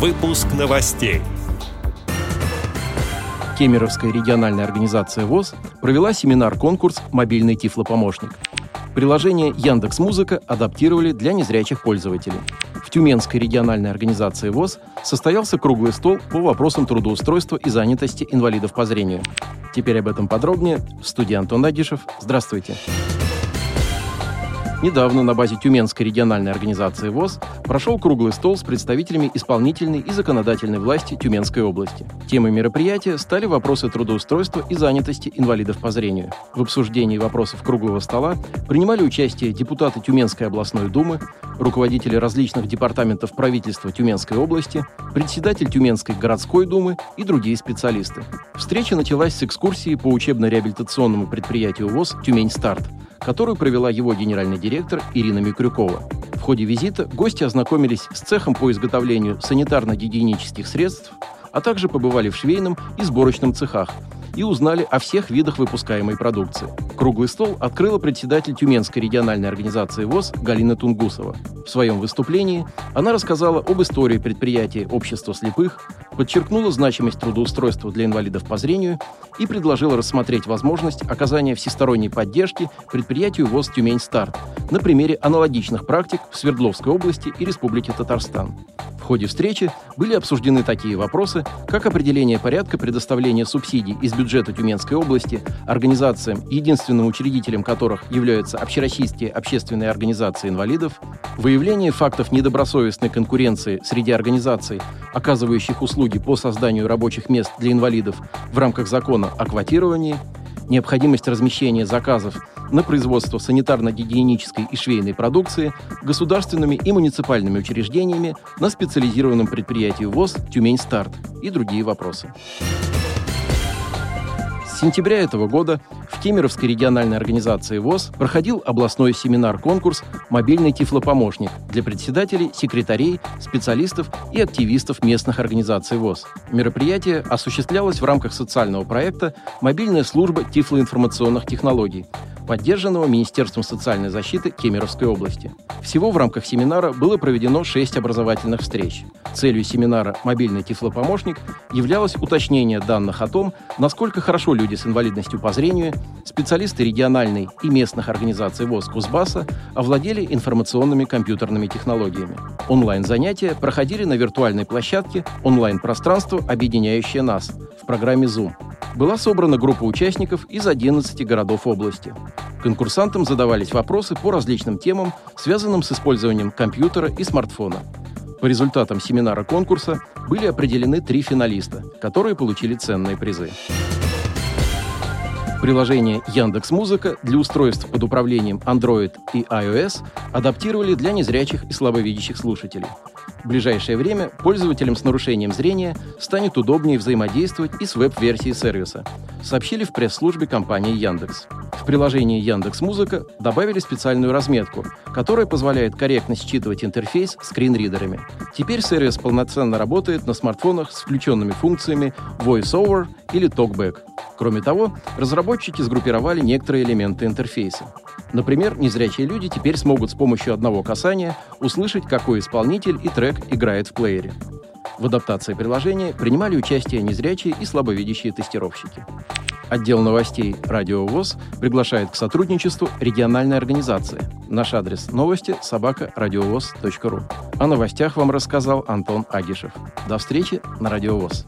Выпуск новостей. Кемеровская региональная организация ВОЗ провела семинар-конкурс «Мобильный тифлопомощник». Приложение Яндекс Музыка адаптировали для незрячих пользователей. В Тюменской региональной организации ВОЗ состоялся круглый стол по вопросам трудоустройства и занятости инвалидов по зрению. Теперь об этом подробнее в студии Антон Агишев. Здравствуйте. Здравствуйте. Недавно на базе Тюменской региональной организации ВОЗ прошел круглый стол с представителями исполнительной и законодательной власти Тюменской области. Темой мероприятия стали вопросы трудоустройства и занятости инвалидов по зрению. В обсуждении вопросов круглого стола принимали участие депутаты Тюменской областной думы, руководители различных департаментов правительства Тюменской области, председатель Тюменской городской думы и другие специалисты. Встреча началась с экскурсии по учебно-реабилитационному предприятию ВОЗ «Тюмень-Старт», которую провела его генеральный директор Ирина Микрюкова. В ходе визита гости ознакомились с цехом по изготовлению санитарно-гигиенических средств, а также побывали в швейном и сборочном цехах – и узнали о всех видах выпускаемой продукции. Круглый стол открыла председатель Тюменской региональной организации ВОЗ Галина Тунгусова. В своем выступлении она рассказала об истории предприятия «Общество слепых», подчеркнула значимость трудоустройства для инвалидов по зрению и предложила рассмотреть возможность оказания всесторонней поддержки предприятию ВОЗ «Тюмень Старт» на примере аналогичных практик в Свердловской области и Республике Татарстан ходе встречи были обсуждены такие вопросы, как определение порядка предоставления субсидий из бюджета Тюменской области организациям, единственным учредителем которых являются общероссийские общественные организации инвалидов, выявление фактов недобросовестной конкуренции среди организаций, оказывающих услуги по созданию рабочих мест для инвалидов в рамках закона о квотировании, необходимость размещения заказов на производство санитарно-гигиенической и швейной продукции государственными и муниципальными учреждениями на специализированном предприятии ВОЗ «Тюмень Старт» и другие вопросы. С сентября этого года в Кемеровской региональной организации ВОЗ проходил областной семинар-конкурс «Мобильный тифлопомощник» для председателей, секретарей, специалистов и активистов местных организаций ВОЗ. Мероприятие осуществлялось в рамках социального проекта «Мобильная служба тифлоинформационных технологий», поддержанного Министерством социальной защиты Кемеровской области. Всего в рамках семинара было проведено шесть образовательных встреч. Целью семинара «Мобильный тифлопомощник» являлось уточнение данных о том, насколько хорошо люди с инвалидностью по зрению, специалисты региональной и местных организаций ВОЗ Кузбасса овладели информационными компьютерными технологиями. Онлайн-занятия проходили на виртуальной площадке «Онлайн-пространство, объединяющее нас» в программе Zoom была собрана группа участников из 11 городов области. Конкурсантам задавались вопросы по различным темам, связанным с использованием компьютера и смартфона. По результатам семинара конкурса были определены три финалиста, которые получили ценные призы. Приложение Яндекс Музыка для устройств под управлением Android и iOS адаптировали для незрячих и слабовидящих слушателей. В ближайшее время пользователям с нарушением зрения станет удобнее взаимодействовать и с веб-версией сервиса, сообщили в пресс-службе компании Яндекс. В приложении Яндекс Музыка добавили специальную разметку, которая позволяет корректно считывать интерфейс скринридерами. Теперь сервис полноценно работает на смартфонах с включенными функциями VoiceOver или TalkBack. Кроме того, разработчики сгруппировали некоторые элементы интерфейса. Например, незрячие люди теперь смогут с помощью одного касания услышать, какой исполнитель и трек играет в плеере. В адаптации приложения принимали участие незрячие и слабовидящие тестировщики. Отдел новостей «Радио ВОЗ» приглашает к сотрудничеству региональной организации. Наш адрес новости – собака радиовоз.ру. О новостях вам рассказал Антон Агишев. До встречи на «Радио ВОЗ».